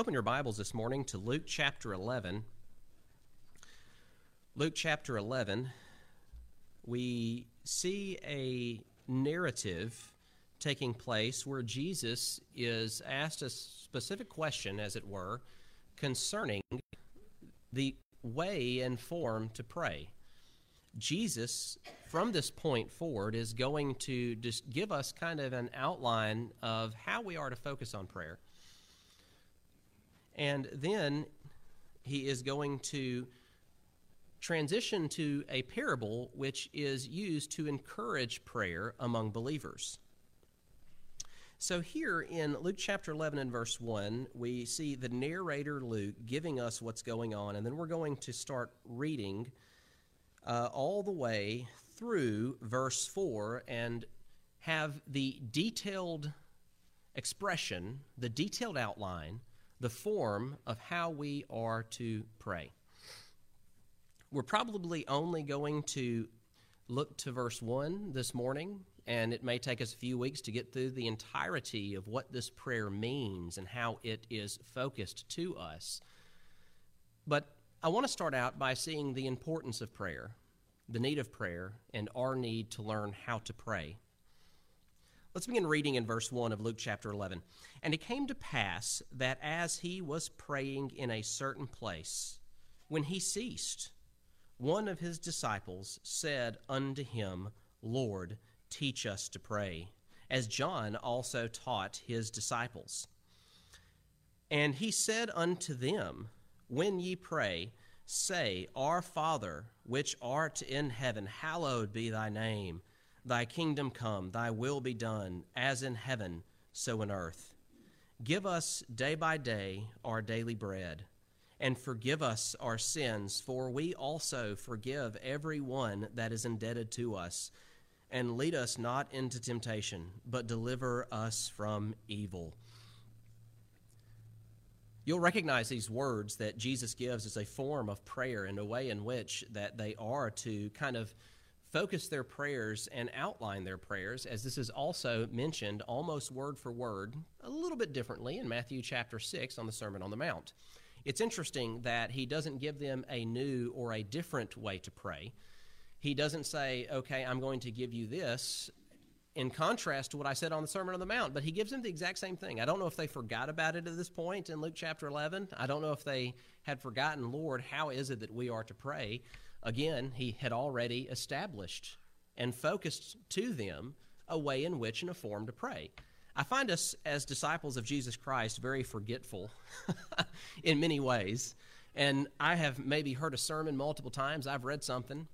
Open your Bibles this morning to Luke chapter 11. Luke chapter 11, we see a narrative taking place where Jesus is asked a specific question, as it were, concerning the way and form to pray. Jesus, from this point forward, is going to just give us kind of an outline of how we are to focus on prayer. And then he is going to transition to a parable which is used to encourage prayer among believers. So, here in Luke chapter 11 and verse 1, we see the narrator Luke giving us what's going on, and then we're going to start reading uh, all the way through verse 4 and have the detailed expression, the detailed outline, the form of how we are to pray. We're probably only going to look to verse 1 this morning, and it may take us a few weeks to get through the entirety of what this prayer means and how it is focused to us. But I want to start out by seeing the importance of prayer, the need of prayer, and our need to learn how to pray. Let's begin reading in verse 1 of Luke chapter 11. And it came to pass that as he was praying in a certain place, when he ceased, one of his disciples said unto him, Lord, teach us to pray, as John also taught his disciples. And he said unto them, When ye pray, say, Our Father, which art in heaven, hallowed be thy name. Thy kingdom come, thy will be done, as in heaven, so in earth. Give us day by day our daily bread and forgive us our sins, for we also forgive every one that is indebted to us. And lead us not into temptation, but deliver us from evil. You'll recognize these words that Jesus gives as a form of prayer and a way in which that they are to kind of focus their prayers and outline their prayers, as this is also mentioned almost word for word, a little bit differently in Matthew chapter 6 on the Sermon on the Mount. It's interesting that he doesn't give them a new or a different way to pray. He doesn't say, okay, I'm going to give you this in contrast to what I said on the Sermon on the Mount, but he gives them the exact same thing. I don't know if they forgot about it at this point in Luke chapter 11. I don't know if they had forgotten, Lord, how is it that we are to pray? Again, he had already established and focused to them a way in which and a form to pray. I find us as disciples of Jesus Christ very forgetful in many ways. And I have maybe heard a sermon multiple times. I've read something.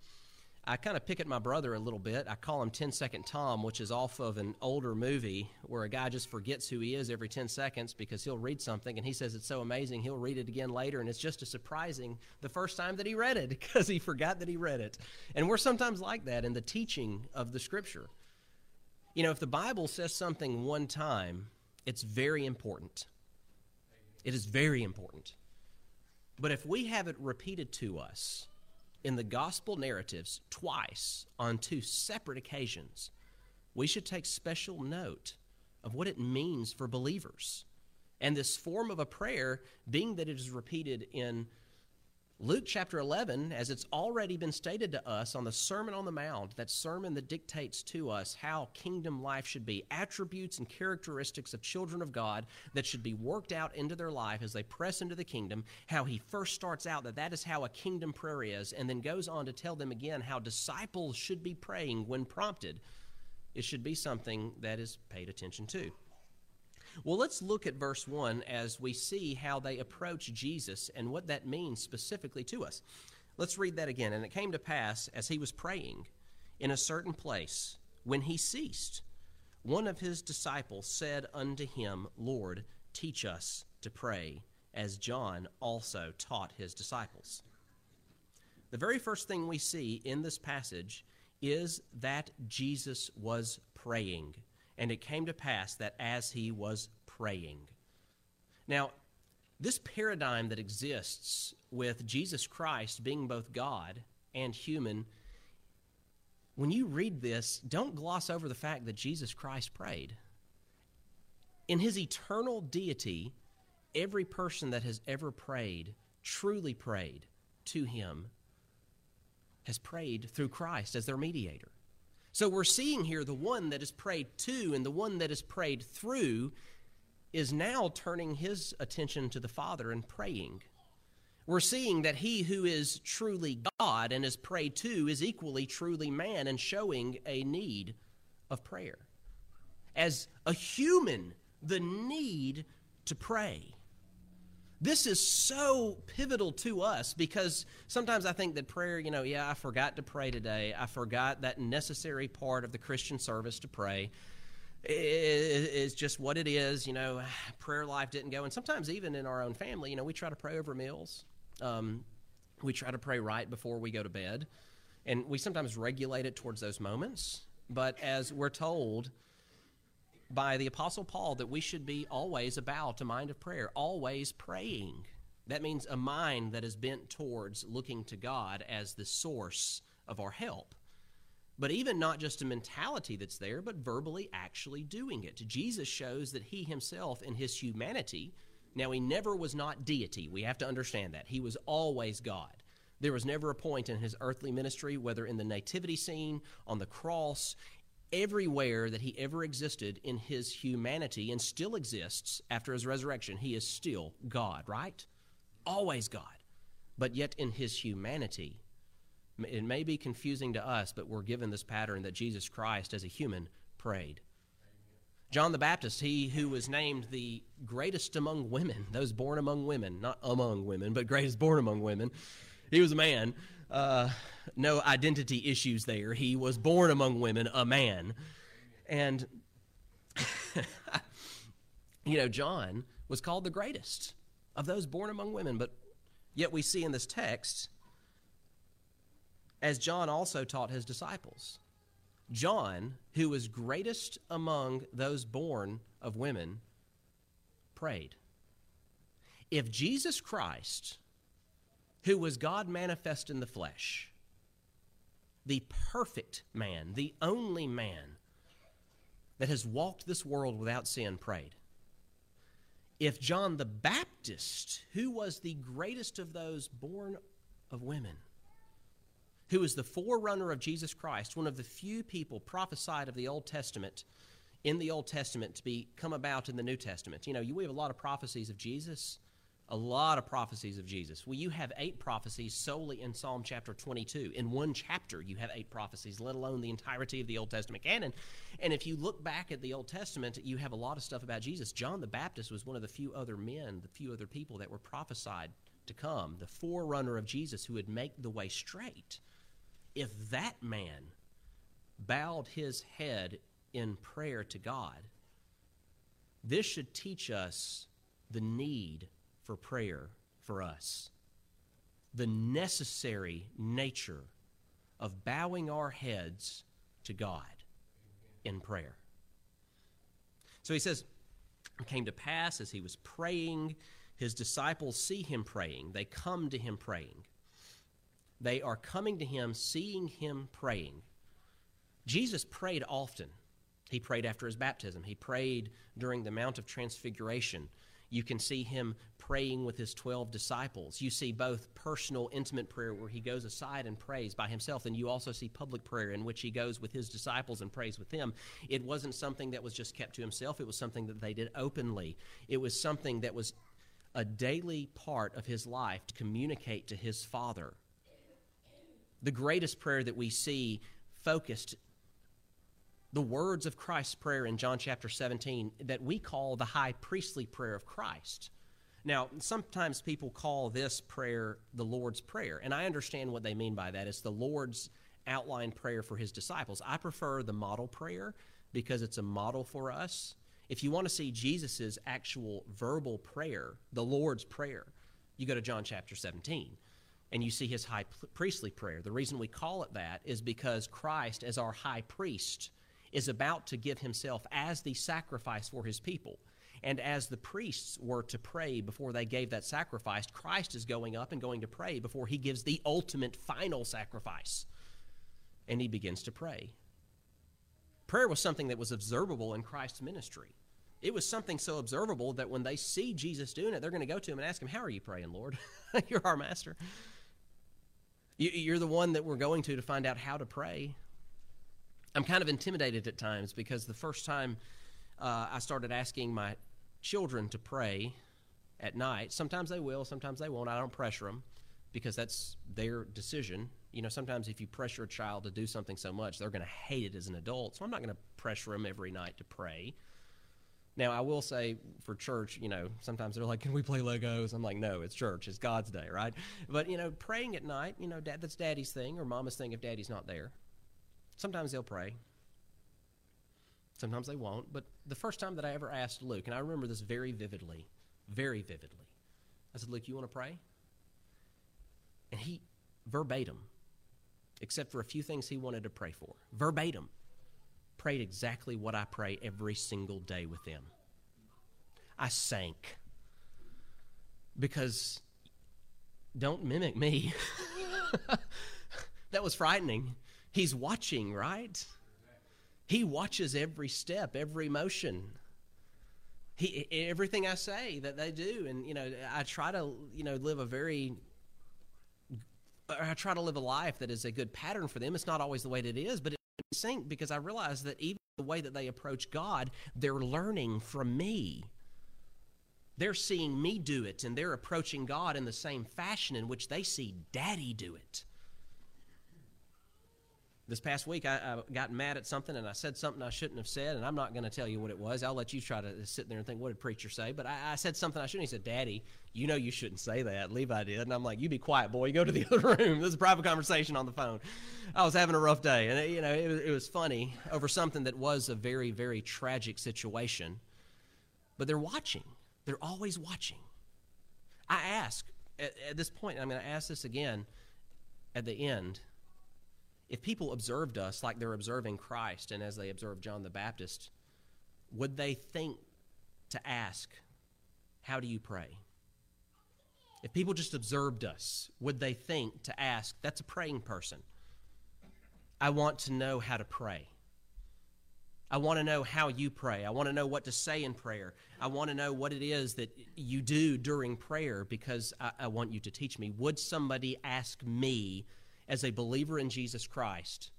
I kind of pick at my brother a little bit. I call him 10 Second Tom, which is off of an older movie where a guy just forgets who he is every 10 seconds because he'll read something and he says it's so amazing he'll read it again later and it's just as surprising the first time that he read it because he forgot that he read it. And we're sometimes like that in the teaching of the scripture. You know, if the Bible says something one time, it's very important. It is very important. But if we have it repeated to us in the gospel narratives twice on two separate occasions, we should take special note of what it means for believers. And this form of a prayer, being that it is repeated in Luke chapter 11, as it's already been stated to us on the Sermon on the Mount, that sermon that dictates to us how kingdom life should be, attributes and characteristics of children of God that should be worked out into their life as they press into the kingdom, how he first starts out that that is how a kingdom prayer is, and then goes on to tell them again how disciples should be praying when prompted. It should be something that is paid attention to. Well, let's look at verse 1 as we see how they approach Jesus and what that means specifically to us. Let's read that again. And it came to pass, as he was praying in a certain place, when he ceased, one of his disciples said unto him, Lord, teach us to pray, as John also taught his disciples. The very first thing we see in this passage is that Jesus was praying. And it came to pass that as he was praying. Now, this paradigm that exists with Jesus Christ being both God and human, when you read this, don't gloss over the fact that Jesus Christ prayed. In his eternal deity every person that has ever prayed, truly prayed to him, has prayed through Christ as their mediator. So we're seeing here the one that is prayed to and the one that is prayed through is now turning his attention to the Father and praying. We're seeing that he who is truly God and is prayed to is equally truly man and showing a need of prayer. As a human, the need to pray. This is so pivotal to us because sometimes I think that prayer, you know, yeah, I forgot to pray today. I forgot that necessary part of the Christian service to pray. is just what it is, you know. Prayer life didn't go, and sometimes even in our own family, you know, we try to pray over meals. Um, we try to pray right before we go to bed, and we sometimes regulate it towards those moments. But as we're told, by the Apostle Paul that we should be always about a mind of prayer, always praying. That means a mind that is bent towards looking to God as the source of our help. But even not just a mentality that's there, but verbally actually doing it. Jesus shows that he himself, in his humanity, now he never was not deity. We have to understand that. He was always God. There was never a point in his earthly ministry, whether in the nativity scene, on the cross, everywhere that he ever existed in his humanity and still exists after his resurrection, he is still God, right? Always God. But yet in his humanity, it may be confusing to us, but we're given this pattern that Jesus Christ, as a human, prayed. John the Baptist, he who was named the greatest among women, those born among women, not among women, but greatest born among women, he was a man uh, no identity issues there. He was born among women, a man. And, you know, John was called the greatest of those born among women. But yet we see in this text, as John also taught his disciples, John, who was greatest among those born of women, prayed. If Jesus Christ who was God manifest in the flesh, the perfect man, the only man that has walked this world without sin, prayed. If John the Baptist, who was the greatest of those born of women, who is the forerunner of Jesus Christ, one of the few people prophesied of the Old Testament in the Old Testament to be come about in the New Testament. You know, we have a lot of prophecies of Jesus, a lot of prophecies of Jesus. Well, you have eight prophecies solely in Psalm chapter 22. In one chapter, you have eight prophecies, let alone the entirety of the Old Testament canon. And if you look back at the Old Testament, you have a lot of stuff about Jesus. John the Baptist was one of the few other men, the few other people that were prophesied to come, the forerunner of Jesus who would make the way straight. If that man bowed his head in prayer to God, this should teach us the need for prayer for us. The necessary nature of bowing our heads to God in prayer. So he says, it came to pass as he was praying, his disciples see him praying. They come to him praying. They are coming to him, seeing him praying. Jesus prayed often. He prayed after his baptism. He prayed during the Mount of Transfiguration. You can see him praying with his 12 disciples. You see both personal, intimate prayer where he goes aside and prays by himself, and you also see public prayer in which he goes with his disciples and prays with them. It wasn't something that was just kept to himself, it was something that they did openly. It was something that was a daily part of his life to communicate to his Father. The greatest prayer that we see focused the words of Christ's prayer in John chapter 17 that we call the high priestly prayer of Christ. Now, sometimes people call this prayer the Lord's Prayer, and I understand what they mean by that. It's the Lord's outline prayer for his disciples. I prefer the model prayer because it's a model for us. If you want to see Jesus' actual verbal prayer, the Lord's Prayer, you go to John chapter 17 and you see his high priestly prayer. The reason we call it that is because Christ, as our high priest, is about to give himself as the sacrifice for his people. And as the priests were to pray before they gave that sacrifice, Christ is going up and going to pray before he gives the ultimate final sacrifice. And he begins to pray. Prayer was something that was observable in Christ's ministry. It was something so observable that when they see Jesus doing it, they're going to go to him and ask him, How are you praying, Lord? You're our master. You're the one that we're going to to find out how to pray. I'm kind of intimidated at times because the first time uh, I started asking my children to pray at night, sometimes they will, sometimes they won't. I don't pressure them because that's their decision. You know, sometimes if you pressure a child to do something so much, they're going to hate it as an adult. So I'm not going to pressure them every night to pray. Now, I will say for church, you know, sometimes they're like, "Can we play Legos?" I'm like, "No, it's church. It's God's day, right?" But you know, praying at night, you know, dad, that's daddy's thing or mama's thing if daddy's not there. Sometimes they'll pray. Sometimes they won't. But the first time that I ever asked Luke, and I remember this very vividly, very vividly, I said, "Luke, you want to pray?" And he verbatim, except for a few things he wanted to pray for, verbatim prayed exactly what I pray every single day with them. I sank because don't mimic me. that was frightening. He's watching, right? He watches every step, every motion. He, everything I say that they do, and you know, I try to, you know, live a very, I try to live a life that is a good pattern for them. It's not always the way that it is, but it's sync because I realize that even the way that they approach God, they're learning from me. They're seeing me do it, and they're approaching God in the same fashion in which they see Daddy do it. This past week, I, I, got mad at something and I said something I shouldn't have said, and I'm not going to tell you what it was. I'll let you try to sit there and think, what did preacher say? But I, I said something I shouldn't. He said, Daddy, you know you shouldn't say that. Levi did. And I'm like, you be quiet, boy. You go to the other room. This is a private conversation on the phone. I was having a rough day, and, it, you know, it was, it was funny over something that was a very, very tragic situation. But they're watching, they're always watching. I ask, at, at this point, I'm going to ask this again at the end if people observed us like they're observing Christ and as they observed John the Baptist, would they think to ask, How do you pray? If people just observed us, would they think to ask, That's a praying person? I want to know how to pray. I want to know how you pray. I want to know what to say in prayer. I want to know what it is that you do during prayer because I, I want you to teach me. Would somebody ask me as a believer in Jesus Christ,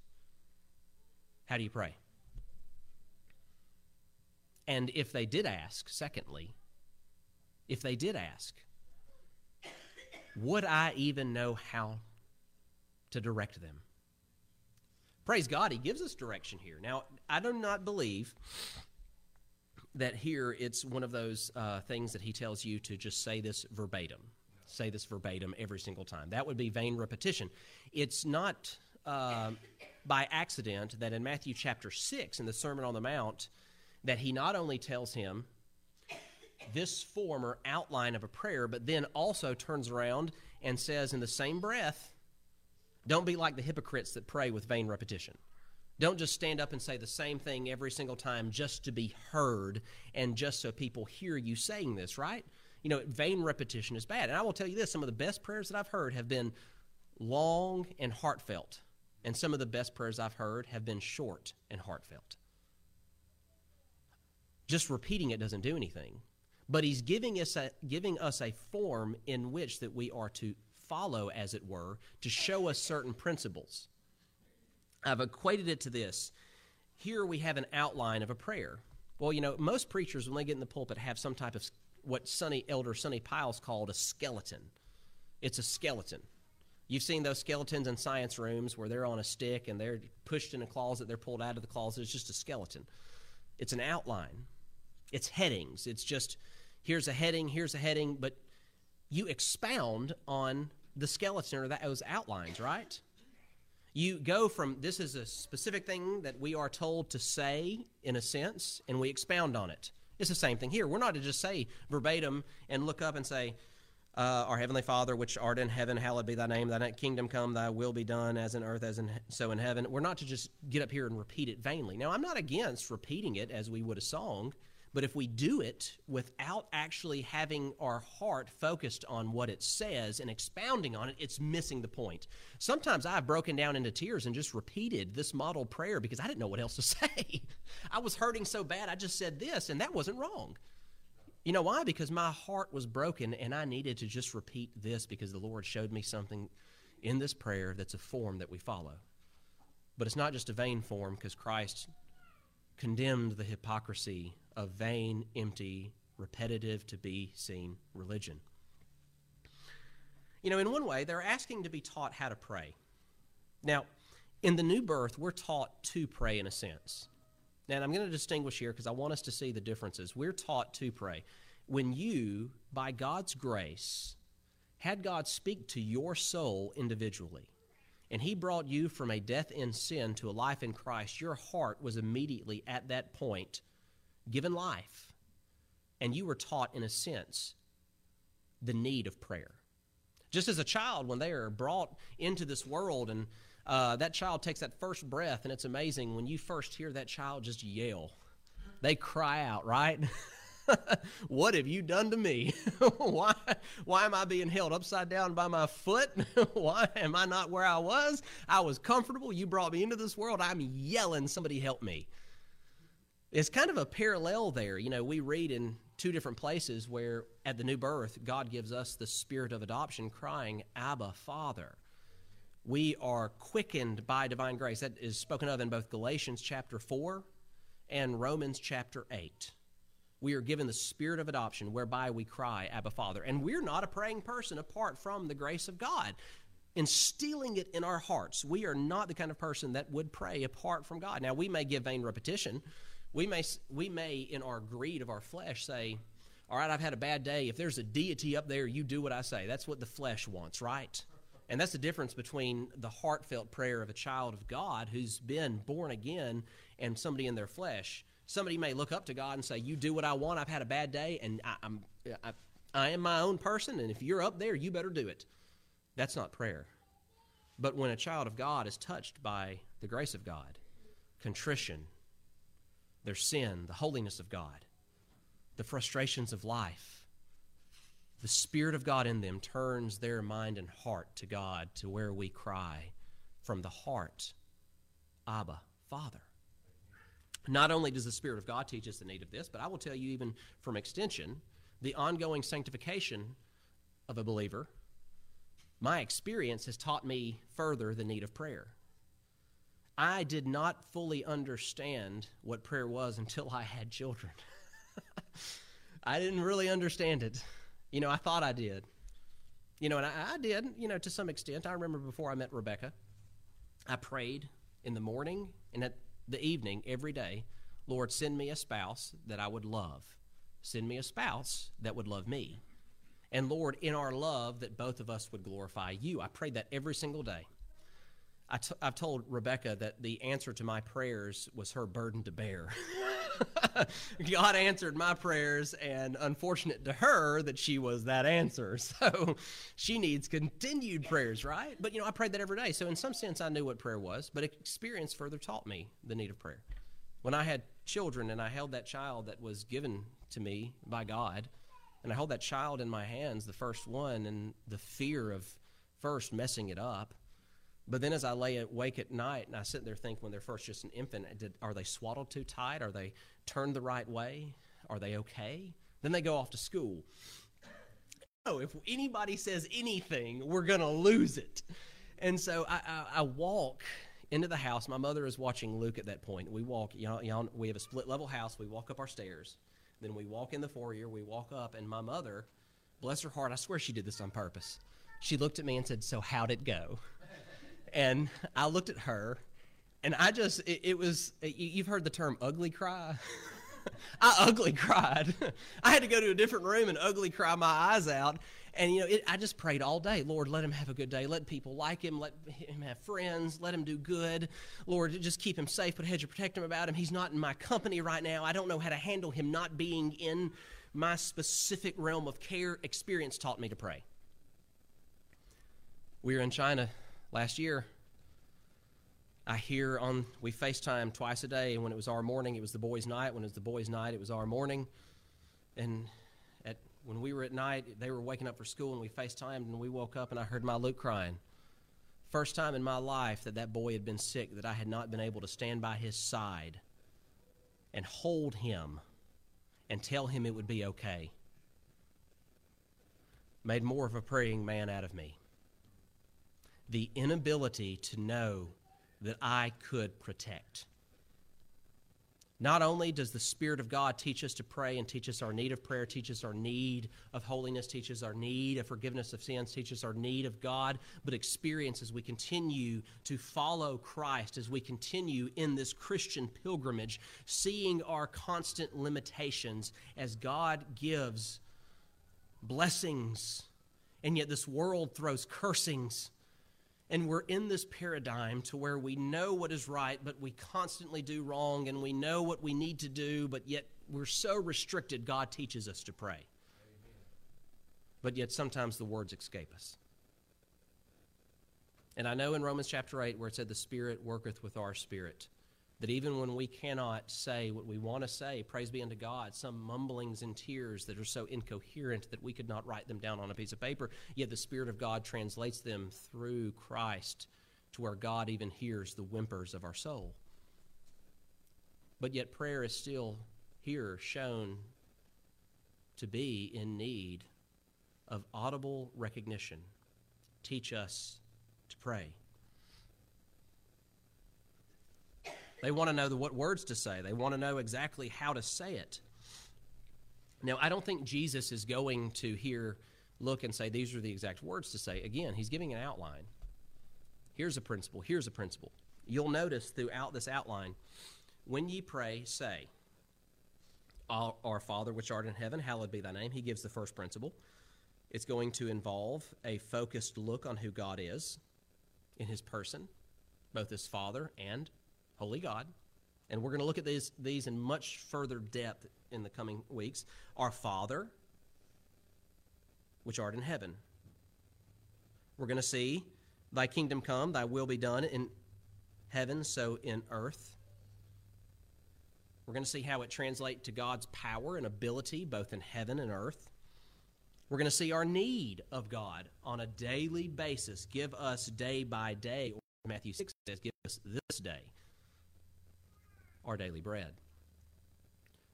how do you pray? And if they did ask, secondly, if they did ask, would I even know how to direct them? Praise God, He gives us direction here. Now, I do not believe that here it's one of those uh, things that He tells you to just say this verbatim say this verbatim every single time. That would be vain repetition. It's not uh, by accident that in Matthew chapter 6, in the Sermon on the Mount, that he not only tells him this form or outline of a prayer, but then also turns around and says in the same breath, don't be like the hypocrites that pray with vain repetition. Don't just stand up and say the same thing every single time just to be heard and just so people hear you saying this, right? You know, vain repetition is bad. And I will tell you this some of the best prayers that I've heard have been long and heartfelt. And some of the best prayers I've heard have been short and heartfelt. Just repeating it doesn't do anything. But he's giving us a, giving us a form in which that we are to follow, as it were, to show us certain principles. I've equated it to this. Here we have an outline of a prayer. Well, you know, most preachers, when they get in the pulpit, have some type of what Sonny, Elder Sonny Piles called a skeleton. It's a skeleton. You've seen those skeletons in science rooms where they're on a stick and they're pushed in a closet, they're pulled out of the closet. It's just a skeleton. It's an outline. It's headings. It's just here's a heading, here's a heading, but you expound on the skeleton or those outlines, right? You go from this is a specific thing that we are told to say in a sense, and we expound on it. It's the same thing here. We're not to just say verbatim and look up and say, uh, Our Heavenly Father, which art in heaven, hallowed be thy name. Thy kingdom come, thy will be done, as in earth, as in so in heaven. We're not to just get up here and repeat it vainly. Now, I'm not against repeating it as we would a song, But if we do it without actually having our heart focused on what it says and expounding on it, it's missing the point. Sometimes I've broken down into tears and just repeated this model prayer because I didn't know what else to say. I was hurting so bad, I just said this, and that wasn't wrong. You know why? Because my heart was broken and I needed to just repeat this because the Lord showed me something in this prayer that's a form that we follow. But it's not just a vain form because Christ condemned the hypocrisy of vain, empty, repetitive to be seen religion. You know, in one way, they're asking to be taught how to pray. Now, in the new birth, we're taught to pray in a sense. Now, I'm going to distinguish here because I want us to see the differences. We're taught to pray. When you, by God's grace, had God speak to your soul individually, and He brought you from a death in sin to a life in Christ, your heart was immediately at that point given life, and you were taught, in a sense, the need of prayer. Just as a child, when they are brought into this world and uh, that child takes that first breath, and it's amazing when you first hear that child just yell. They cry out, right? what have you done to me? why, why am I being held upside down by my foot? why am I not where I was? I was comfortable. You brought me into this world. I'm yelling, somebody help me. It's kind of a parallel there. You know, we read in two different places where at the new birth, God gives us the spirit of adoption, crying, Abba, Father. We are quickened by divine grace. That is spoken of in both Galatians chapter 4 and Romans chapter 8. We are given the spirit of adoption whereby we cry, Abba, Father. And we're not a praying person apart from the grace of God. Instilling it in our hearts, we are not the kind of person that would pray apart from God. Now, we may give vain repetition we may, we may, in our greed of our flesh, say, All right, I've had a bad day. If there's a deity up there, you do what I say. That's what the flesh wants, right? And that's the difference between the heartfelt prayer of a child of God who's been born again and somebody in their flesh. Somebody may look up to God and say, You do what I want. I've had a bad day, and I, am I, I am my own person, and if you're up there, you better do it. That's not prayer. But when a child of God is touched by the grace of God, contrition, their sin, the holiness of God, the frustrations of life. The Spirit of God in them turns their mind and heart to God to where we cry from the heart, Abba, Father. Not only does the Spirit of God teach us the need of this, but I will tell you, even from extension, the ongoing sanctification of a believer, my experience has taught me further the need of prayer. I did not fully understand what prayer was until I had children. I didn't really understand it. You know, I thought I did. You know, and I, I, did, you know, to some extent. I remember before I met Rebecca, I prayed in the morning and at the evening every day Lord, send me a spouse that I would love. Send me a spouse that would love me. And Lord, in our love, that both of us would glorify you. I prayed that every single day. i t- I've told Rebecca that the answer to my prayers was her burden to bear. God answered my prayers, and unfortunate to her that she was that answer. So she needs continued prayers, right? But you know, I prayed that every day. So in some sense, I knew what prayer was, but experience further taught me the need of prayer. When I had children and I held that child that was given to me by God, and I held that child in my hands, the first one, and the fear of first messing it up but then as I lay awake at night and I sit there thinking when they're first just an infant, did, are they swaddled too tight? Are they turned the right way? Are they okay? Then they go off to school. Oh, if anybody says anything, we're going to lose it. And so I, I, I, walk into the house. My mother is watching Luke at that point. We walk, you know, we have a split level house. We walk up our stairs. Then we walk in the foyer. We walk up, and my mother, bless her heart, I swear she did this on purpose. She looked at me and said, So, how'd it go? And I looked at her, and I just, it, it was, you've heard the term ugly cry. I ugly cried. I had to go to a different room and ugly cry my eyes out. And, you know, it, I just prayed all day. Lord, let him have a good day. Let people like him. Let him have friends. Let him do good. Lord, just keep him safe. Put a hedge of protection about him. He's not in my company right now. I don't know how to handle him not being in my specific realm of care. Experience taught me to pray. We were in China last year, I hear on, we FaceTime twice a day, and when it was our morning, it was the boys' night. When it was the boys' night, it was our morning. And at, when we were at night, they were waking up for school, and we FaceTimed, and we woke up, and I heard my Luke crying. First time in my life that that boy had been sick, that I had not been able to stand by his side and hold him and tell him it would be okay. Made more of a praying man out of me. The inability to know that I could protect. Not only does the Spirit of God teach us to pray and teach us our need of prayer, teach us our need of holiness, teach us our need of forgiveness of sins, teach us our need of God, but experience as we continue to follow Christ, as we continue in this Christian pilgrimage, seeing our constant limitations as God gives blessings, and yet this world throws cursings and we're in this paradigm to where we know what is right, but we constantly do wrong, and we know what we need to do, but yet we're so restricted, God teaches us to pray. Amen. But yet sometimes the words escape us. And I know in Romans chapter 8, where it said, The Spirit worketh with our spirit that even when we cannot say what we want to say, praise be unto God, some mumblings and tears that are so incoherent that we could not write them down on a piece of paper, yet the Spirit of God translates them through Christ to where God even hears the whimpers of our soul. But yet prayer is still here shown to be in need of audible recognition. Teach us to pray. They want to know the, what words to say, they want to know exactly how to say it. Now, I don't think Jesus is going to here look and say, these are the exact words to say. Again, he's giving an outline. Here's a principle. Here's a principle. You'll notice throughout this outline, when ye pray, say, Our Father which art in heaven, hallowed be thy name. He gives the first principle. It's going to involve a focused look on who God is in his person, both as Father and holy God. And we're going to look at these, these in much further depth in the coming weeks. Our Father, which art in heaven. We're going to see, Thy kingdom come, Thy will be done in heaven, so in earth. We're going to see how it translates to God's power and ability, both in heaven and earth. We're going to see our need of God on a daily basis. Give us day by day. Or Matthew 6 says, Give us this day our daily bread.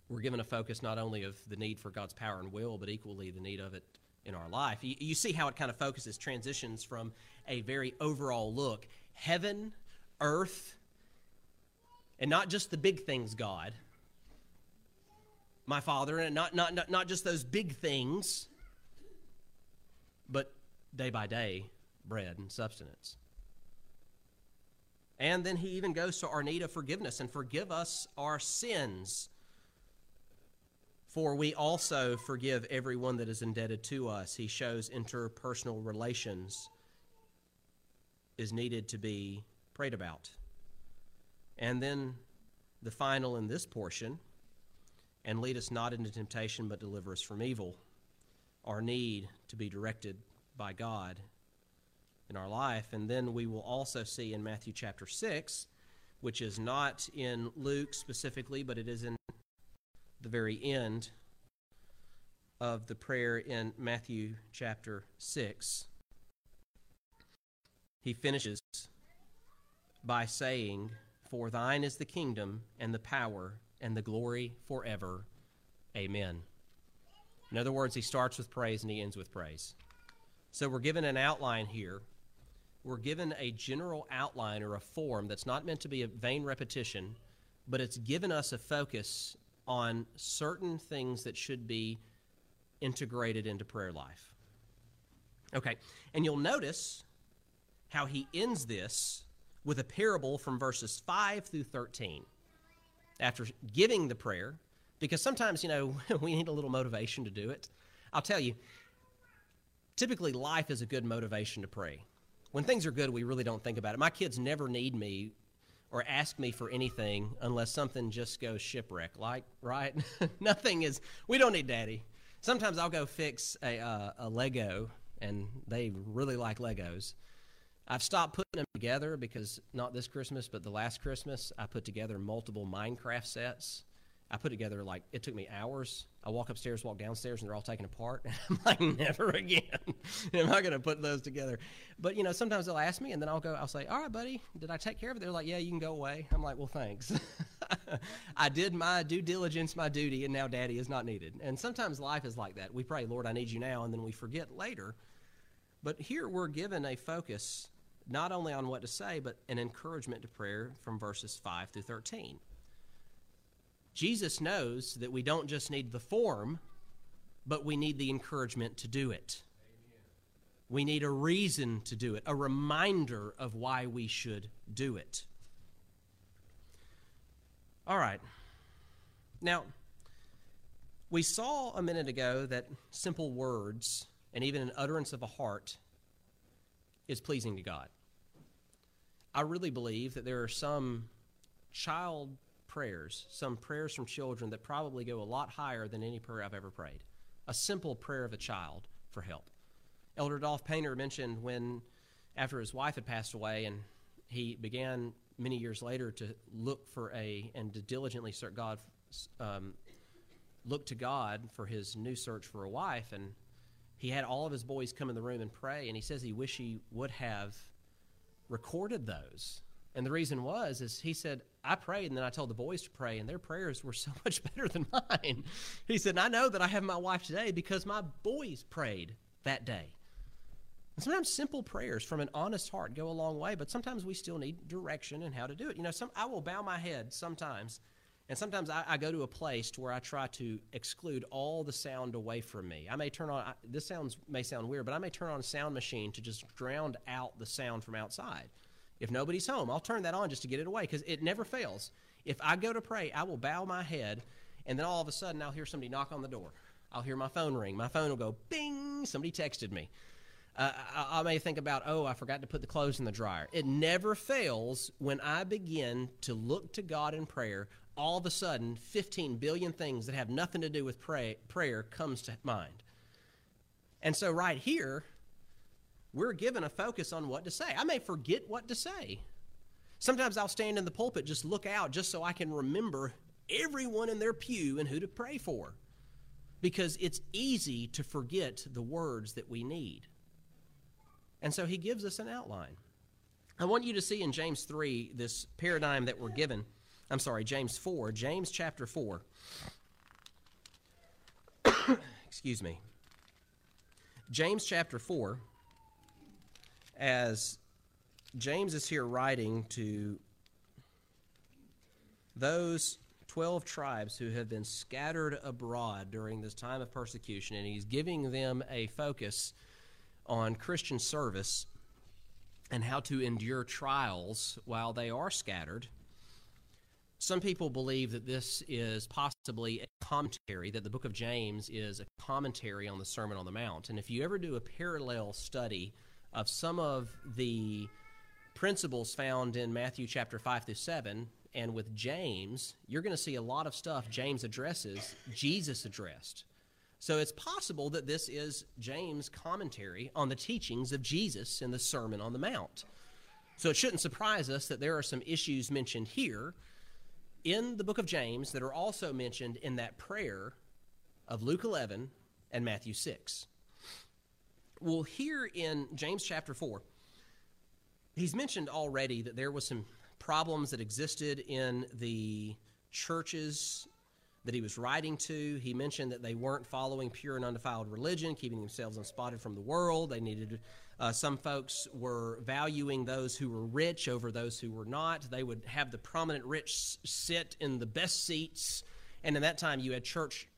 We're given a focus not only of the need for God's power and will, but equally the need of it in our life. You, you see how it kind of focuses, transitions from a very overall look heaven, earth, and not just the big things, God, my Father, and not, not, not, not just those big things, but day by day, bread and substance. And then he even goes to our need of forgiveness and forgive us our sins. For we also forgive everyone that is indebted to us. He shows interpersonal relations is needed to be prayed about. And then the final in this portion, and lead us not into temptation, but deliver us from evil. Our need to be directed by God in our life. And then we will also see in Matthew chapter 6, which is not in Luke specifically, but it is in the very end of the prayer in Matthew chapter 6. He finishes by saying, For thine is the kingdom and the power and the glory forever. Amen. In other words, he starts with praise and he ends with praise. So we're given an outline here we're given a general outline or a form that's not meant to be a vain repetition, but it's given us a focus on certain things that should be integrated into prayer life. Okay, and you'll notice how he ends this with a parable from verses 5 through 13. After giving the prayer, because sometimes, you know, we need a little motivation to do it. I'll tell you, typically life is a good motivation to pray when things are good, we really don't think about it. My kids never need me or ask me for anything unless something just goes shipwreck. Like, right? Nothing is. We don't need daddy. Sometimes I'll go fix a uh, a Lego, and they really like Legos. I've stopped putting them together because not this Christmas, but the last Christmas, I put together multiple Minecraft sets. I put together like it took me hours. I walk upstairs, walk downstairs, and they're all taken apart. And I'm like, never again am I going to put those together. But you know, sometimes they'll ask me, and then I'll go. I'll say, "All right, buddy, did I take care of it?" They're like, "Yeah, you can go away." I'm like, "Well, thanks. I did my due diligence, my duty, and now Daddy is not needed." And sometimes life is like that. We pray, "Lord, I need you now," and then we forget later. But here we're given a focus not only on what to say, but an encouragement to prayer from verses 5 through 13. Jesus knows that we don't just need the form, but we need the encouragement to do it. Amen. We need a reason to do it, a reminder of why we should do it. All right. Now, we saw a minute ago that simple words and even an utterance of a heart is pleasing to God. I really believe that there are some child prayers, some prayers from children that probably go a lot higher than any prayer I've ever prayed. A simple prayer of a child for help. Elder Dolph Painter mentioned when, after his wife had passed away, and he began many years later to look for a and to diligently search God, um, look to God for his new search for a wife, and he had all of his boys come in the room and pray, and he says he wish he would have recorded those. And the reason was is he said, I prayed and then I told the boys to pray, and their prayers were so much better than mine. He said, I know that I have my wife today because my boys prayed that day. And sometimes simple prayers from an honest heart go a long way, but sometimes we still need direction and how to do it. You know, some I will bow my head sometimes and sometimes I, I, go to a place to where I try to exclude all the sound away from me. I may turn on, I, this sounds may sound weird, but I may turn on a sound machine to just drown out the sound from outside. If nobody's home, I'll turn that on just to get it away because it never fails. If I go to pray, I will bow my head, and then all of a sudden I'll hear somebody knock on the door. I'll hear my phone ring. My phone will go bing, somebody texted me. Uh, I, I, may think about, oh, I forgot to put the clothes in the dryer. It never fails when I begin to look to God in prayer all of a sudden 15 billion things that have nothing to do with pray, prayer comes to mind and so right here we're given a focus on what to say. I may forget what to say. Sometimes i'll stand in the pulpit just look out just so i can remember everyone in their pew and who to pray for. Because it's easy to forget the words that we need. And so he gives us an outline. I want you to see in james 3 this paradigm that we're given. I'm sorry, James 4, James chapter 4. Excuse me. James chapter 4, as James is here writing to those 12 tribes who have been scattered abroad during this time of persecution, and he's giving them a focus on Christian service and how to endure trials while they are scattered some people believe that this is possibly a commentary, that the book of James is a commentary on the Sermon on the Mount. And if you ever do a parallel study of some of the principles found in Matthew chapter 5 through 7, and with James, you're going to see a lot of stuff James addresses, Jesus addressed. So it's possible that this is James' commentary on the teachings of Jesus in the Sermon on the Mount. So it shouldn't surprise us that there are some issues mentioned here in the book of James that are also mentioned in that prayer of Luke 11 and Matthew 6. Well, here in James chapter 4, he's mentioned already that there was some problems that existed in the churches that he was writing to. He mentioned that they weren't following pure and undefiled religion, keeping themselves unspotted from the world. They needed uh, some folks were valuing those who were rich over those who were not. They would have the prominent rich sit in the best seats. And in that time, you had church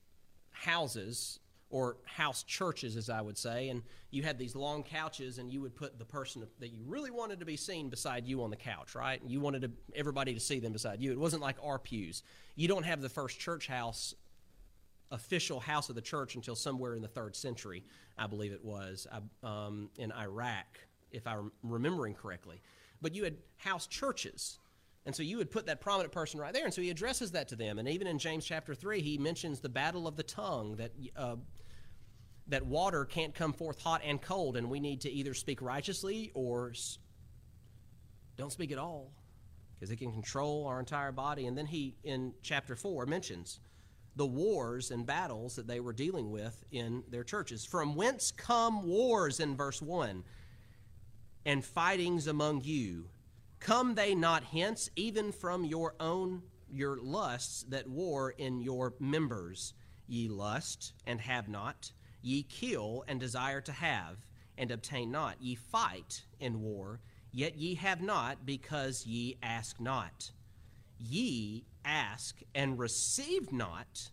houses or house churches, as I would say, and you had these long couches, and you would put the person that you really wanted to be seen beside you on the couch, right? And You wanted to, everybody to see them beside you. It wasn't like our pews. You don't have the first church house official house of the church until somewhere in the third century, I believe it was, um, in Iraq, if I'm remembering correctly. But you had house churches. And so you would put that prominent person right there. And so he addresses that to them. And even in James chapter 3, he mentions the battle of the tongue that. Uh, that water can't come forth hot and cold, and we need to either speak righteously or don't speak at all because it can control our entire body. And then he, in chapter 4, mentions the wars and battles that they were dealing with in their churches. From whence come wars in verse 1 and fightings among you? Come they not hence, even from your own your lusts that war in your members? Ye lust and have not, ye kill and desire to have and obtain not. Ye fight in war, yet ye have not, because ye ask not. Ye ask and receive not,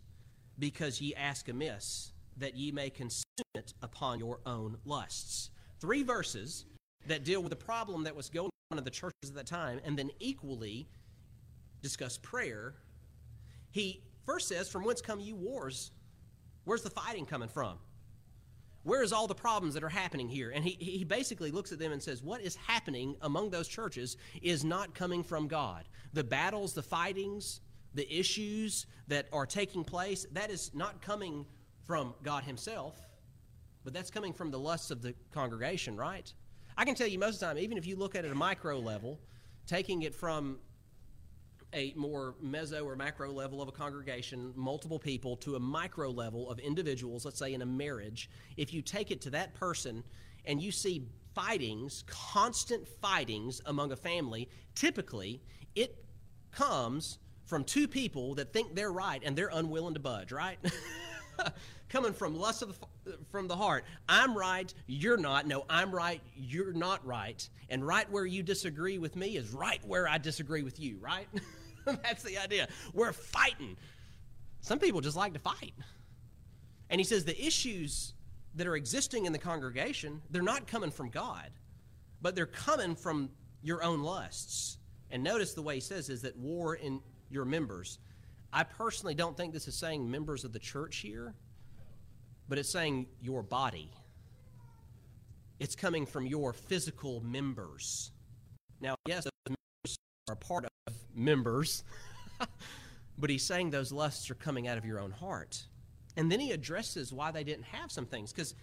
because ye ask amiss, that ye may consume it upon your own lusts. Three verses that deal with the problem that was going on in the churches at that time, and then equally discuss prayer. He first says, From whence come you wars? Where's the fighting coming from? Where is all the problems that are happening here? And he, he basically looks at them and says, What is happening among those churches is not coming from God. The battles, the fightings, the issues that are taking place, that is not coming from God Himself, but that's coming from the lusts of the congregation, right? I can tell you most of the time, even if you look at it at a micro level, taking it from a more meso or macro level of a congregation, multiple people, to a micro level of individuals, let's say in a marriage, if you take it to that person and you see fightings, constant fightings among a family, typically it comes from two people that think they're right and they're unwilling to budge, right? Coming from lust of the, from the heart. I'm right, you're not. No, I'm right, you're not right. And right where you disagree with me is right where I disagree with you, right? That's the idea. We're fighting. Some people just like to fight. And he says the issues that are existing in the congregation, they're not coming from God, but they're coming from your own lusts. And notice the way he says is that war in your members. I personally don't think this is saying members of the church here, but it's saying your body. It's coming from your physical members. Now, yes, those members are part of members, but he's saying those lusts are coming out of your own heart. And then he addresses why they didn't have some things, because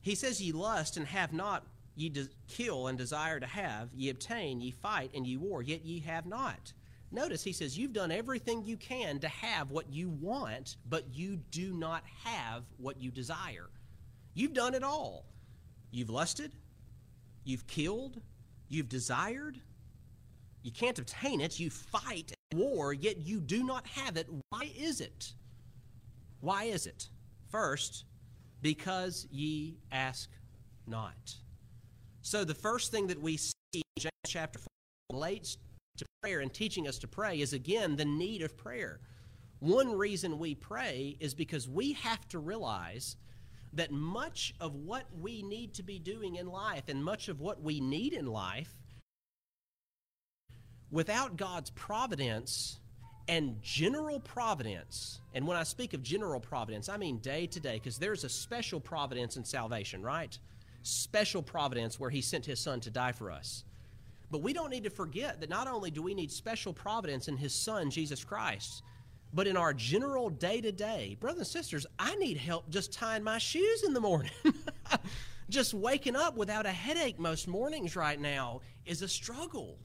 he says, Ye lust and have not, ye de- kill and desire to have, ye obtain, ye fight, and ye war, yet ye have not. Notice he says, You've done everything you can to have what you want, but you do not have what you desire. You've done it all. You've lusted, you've killed, you've desired. You can't obtain it. You fight war, yet you do not have it. Why is it? Why is it? First, because ye ask not. So the first thing that we see in James chapter 4 relates to prayer and teaching us to pray is again the need of prayer. One reason we pray is because we have to realize that much of what we need to be doing in life and much of what we need in life, without God's providence and general providence, and when I speak of general providence, I mean day to day, because there's a special providence in salvation, right? Special providence where He sent His Son to die for us. But we don't need to forget that not only do we need special providence in His Son, Jesus Christ, but in our general day to day, brothers and sisters, I need help just tying my shoes in the morning. just waking up without a headache most mornings right now is a struggle.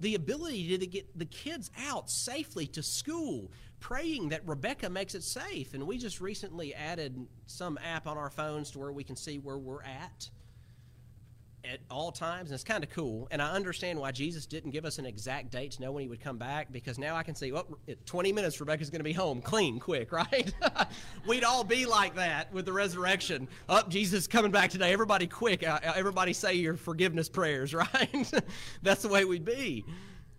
The ability to get the kids out safely to school, praying that Rebecca makes it safe. And we just recently added some app on our phones to where we can see where we're at at all times, and it's kind of cool. And I understand why Jesus didn't give us an exact date to know when he would come back, because now I can see, well, 20 minutes, Rebecca's going to be home, clean, quick, right? We'd all be like that with the resurrection. Up, oh, Jesus coming back today. Everybody, quick! Uh, uh, everybody, say your forgiveness prayers, right? That's the way we'd be.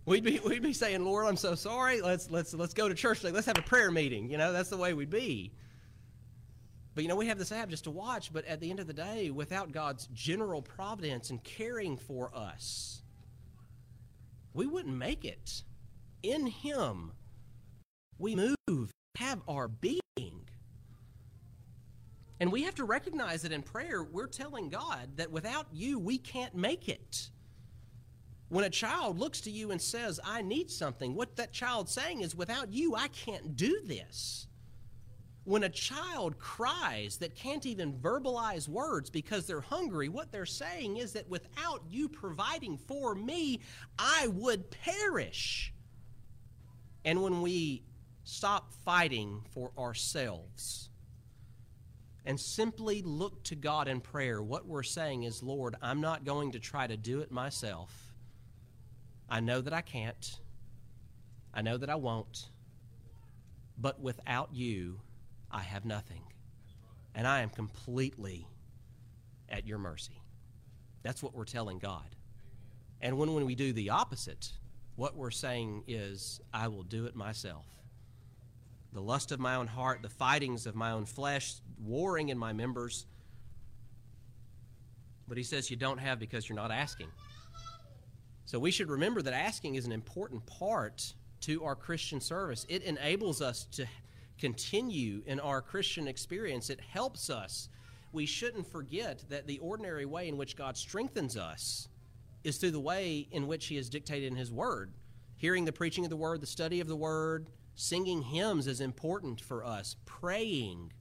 We'd be, we'd be saying, Lord, I'm so sorry. Let's, let's, let's go to church today. Let's have a prayer meeting. You know, that's the way we'd be. But you know, we have this app just to watch, but at the end of the day, without God's general providence and caring for us, we wouldn't make it. In Him, we move, have our being. And we have to recognize that in prayer, we're telling God that without you, we can't make it. When a child looks to you and says, I need something, what that child's saying is, without you, I can't do this. When a child cries that can't even verbalize words because they're hungry, what they're saying is that without you providing for me, I would perish. And when we stop fighting for ourselves and simply look to God in prayer, what we're saying is, Lord, I'm not going to try to do it myself. I know that I can't. I know that I won't. But without you, I have nothing. And I am completely at your mercy. That's what we're telling God. And when, when we do the opposite, what we're saying is, I will do it myself. The lust of my own heart, the fightings of my own flesh, warring in my members. But he says you don't have because you're not asking. So we should remember that asking is an important part to our Christian service. It enables us to continue in our Christian experience, it helps us. We shouldn't forget that the ordinary way in which God strengthens us is through the way in which He has dictated in His Word. Hearing the preaching of the Word, the study of the Word, singing hymns is important for us. Praying,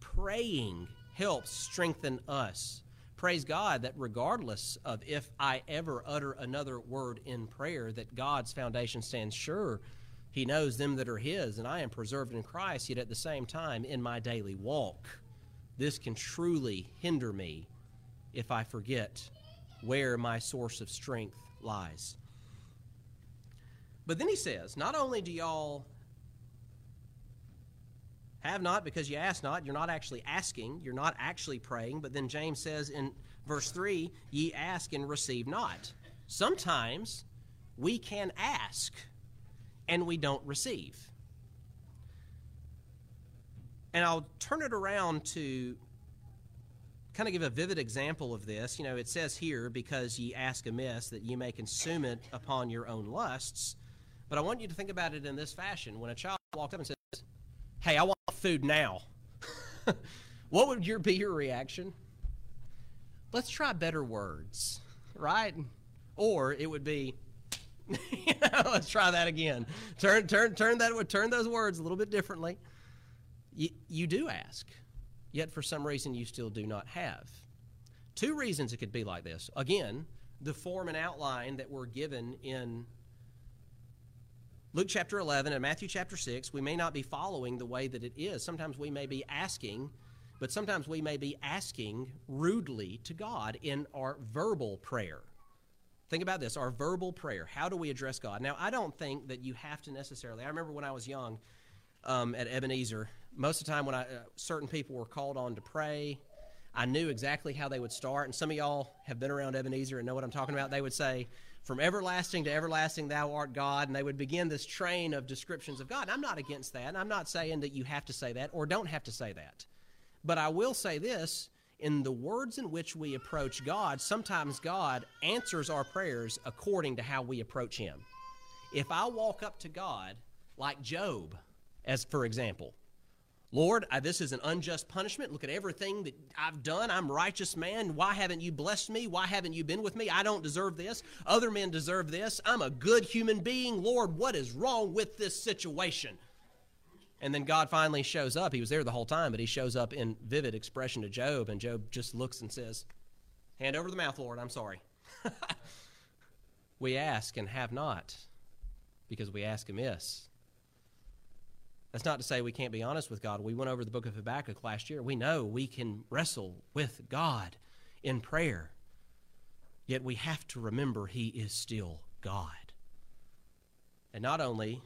praying helps strengthen us. Praise God that regardless of if I ever utter another word in prayer, that God's foundation stands sure. He knows them that are His, and I am preserved in Christ, yet at the same time, in my daily walk, this can truly hinder me if I forget where my source of strength lies. But then he says, not only do y'all have not because you ask not, you're not actually asking, you're not actually praying, but then James says in verse 3, ye ask and receive not. Sometimes we can ask and we don't receive. And I'll turn it around to kind of give a vivid example of this. You know, it says here, because ye ask amiss, that ye may consume it upon your own lusts. But I want you to think about it in this fashion. When a child walked up and says, Hey, I want food now, what would your, be your reaction? Let's try better words, right? Or it would be, let's try that again. Turn, turn, turn that, turn those words a little bit differently. You, you do ask, yet for some reason you still do not have. Two reasons it could be like this. Again, the form and outline that were given in Luke chapter 11 and Matthew chapter 6, we may not be following the way that it is. Sometimes we may be asking, but sometimes we may be asking rudely to God in our verbal prayer. Think about this our verbal prayer. How do we address God? Now, I don't think that you have to necessarily. I remember when I was young um, at Ebenezer, most of the time when I, uh, certain people were called on to pray, I knew exactly how they would start. And some of y'all have been around Ebenezer and know what I'm talking about. They would say, From everlasting to everlasting, thou art God. And they would begin this train of descriptions of God. I'm not against that. I'm not saying that you have to say that or don't have to say that. But I will say this in the words in which we approach God, sometimes God answers our prayers according to how we approach Him. If I walk up to God like Job, as for example, Lord, I, this is an unjust punishment. Look at everything that I've done. I'm righteous man. Why haven't you blessed me? Why haven't you been with me? I don't deserve this. Other men deserve this. I'm a good human being. Lord, what is wrong with this situation? And then God finally shows up. He was there the whole time, but he shows up in vivid expression to Job, and Job just looks and says, Hand over the mouth, Lord, I'm sorry. we ask and have not because we ask amiss. That's not to say we can't be honest with God. We went over the book of Habakkuk last year. We know we can wrestle with God in prayer, yet we have to remember He is still God. And not only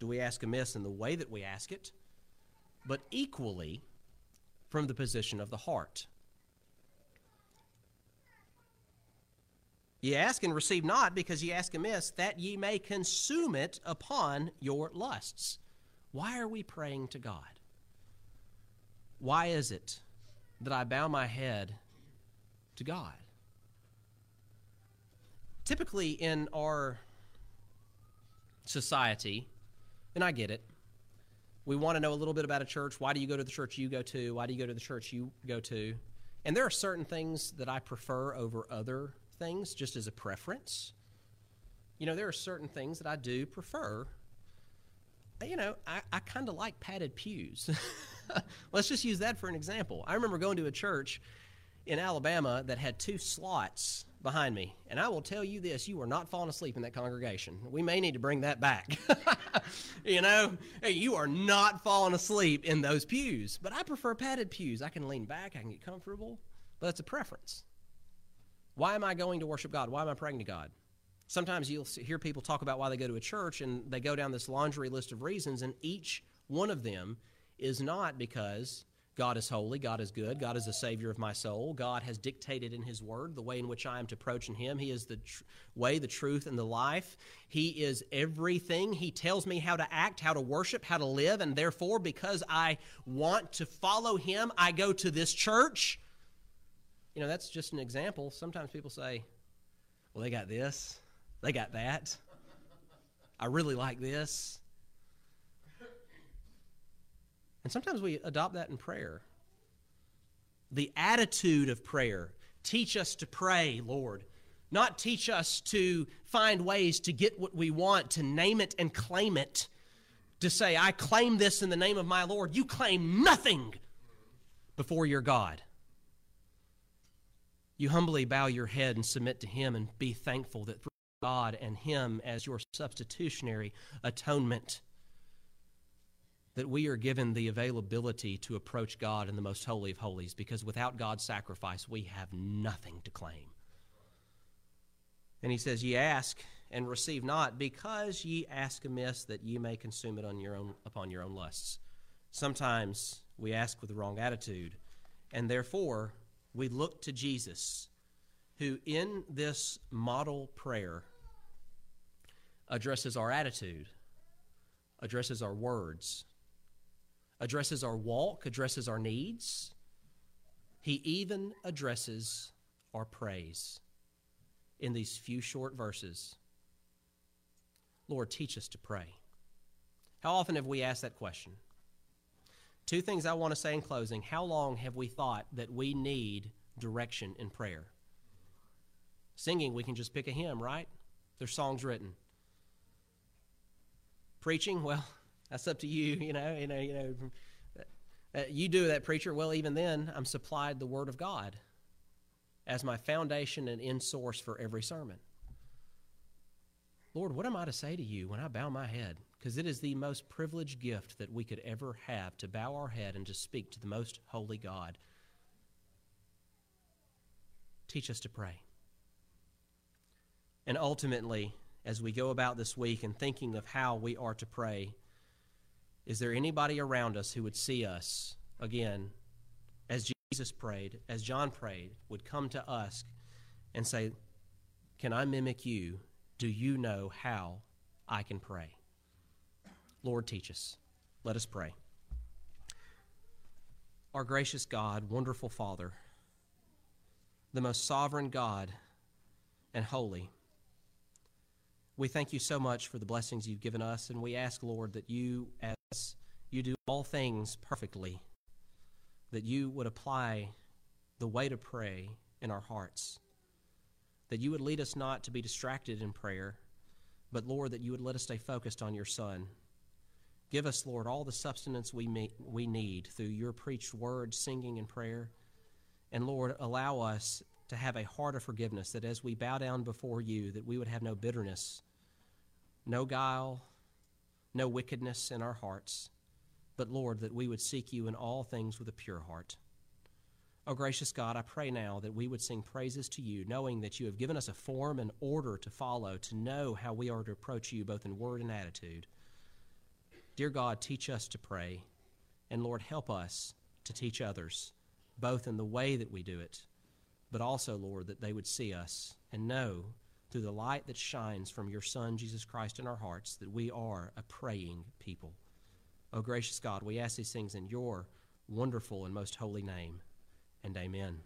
do we ask amiss in the way that we ask it, but equally from the position of the heart. Ye ask and receive not, because ye ask amiss, that ye may consume it upon your lusts. Why are we praying to God? Why is it that I bow my head to God? Typically, in our society, and I get it. We want to know a little bit about a church. Why do you go to the church you go to? Why do you go to the church you go to? And there are certain things that I prefer over other things, just as a preference. You know, there are certain things that I do prefer you know, I, I kind of like padded pews. Let's just use that for an example. I remember going to a church in Alabama that had two slots behind me. And I will tell you this you are not falling asleep in that congregation. We may need to bring that back. you know, hey, you are not falling asleep in those pews. But I prefer padded pews. I can lean back, I can get comfortable, but it's a preference. Why am I going to worship God? Why am I praying to God? Sometimes you'll hear people talk about why they go to a church and they go down this laundry list of reasons, and each one of them is not because God is holy, God is good, God is the Savior of my soul. God has dictated in His Word the way in which I am to approach in Him. He is the tr- way, the truth, and the life. He is everything. He tells me how to act, how to worship, how to live, and therefore, because I want to follow Him, I go to this church. You know, that's just an example. Sometimes people say, well, they got this, they got that. I really like this. And sometimes we adopt that in prayer. The attitude of prayer. Teach us to pray, Lord. Not teach us to find ways to get what we want, to name it and claim it. To say, I claim this in the name of my Lord. You claim nothing before your God. You humbly bow your head and submit to Him and be thankful that through God and Him as your substitutionary atonement, that we are given the availability to approach God in the most holy of holies because without God's sacrifice, we have nothing to claim. And he says, Ye ask and receive not, because ye ask amiss that ye may consume it on your own, upon your own lusts. Sometimes we ask with the wrong attitude, and therefore we look to Jesus, who in this model prayer addresses our attitude, addresses our words, addresses our walk, addresses our needs. He even addresses our praise in these few short verses. Lord, teach us to pray. How often have we asked that question? Two things I want to say in closing. How long have we thought that we need direction in prayer? Singing, we can just pick a hymn, right? There's songs written. Preaching, well, that's up to you. You know, you know, you know. Uh, you do that, preacher. Well, even then, I'm supplied the Word of God as my foundation and end source for every sermon. Lord, what am I to say to you when I bow my head? Because it is the most privileged gift that we could ever have to bow our head and to speak to the most holy God. Teach us to pray. And ultimately, as we go about this week and thinking of how we are to pray, is there anybody around us who would see us again as Jesus prayed, as John prayed, would come to us and say, Can I mimic you? Do you know how I can pray? Lord, teach us. Let us pray. Our gracious God, wonderful Father, the most sovereign God and holy, we thank you so much for the blessings you've given us, and we ask, Lord, that you, as you do all things perfectly, that you would apply the way to pray in our hearts, that you would lead us not to be distracted in prayer, but Lord, that you would let us stay focused on your Son. Give us, Lord, all the substance we, may, we need through your preached word, singing, and prayer. And Lord, allow us to have a heart of forgiveness, that as we bow down before you, that we would have no bitterness, no guile, no wickedness in our hearts, but Lord, that we would seek you in all things with a pure heart. Oh, gracious God, I pray now that we would sing praises to you, knowing that you have given us a form and order to follow, to know how we are to approach you both in word and attitude. Dear God, teach us to pray, and Lord, help us to teach others, both in the way that we do it, but also, Lord, that they would see us and know through the light that shines from your Son, Jesus Christ, in our hearts, that we are a praying people. O oh, gracious God, we ask these things in your wonderful and most holy name, and amen.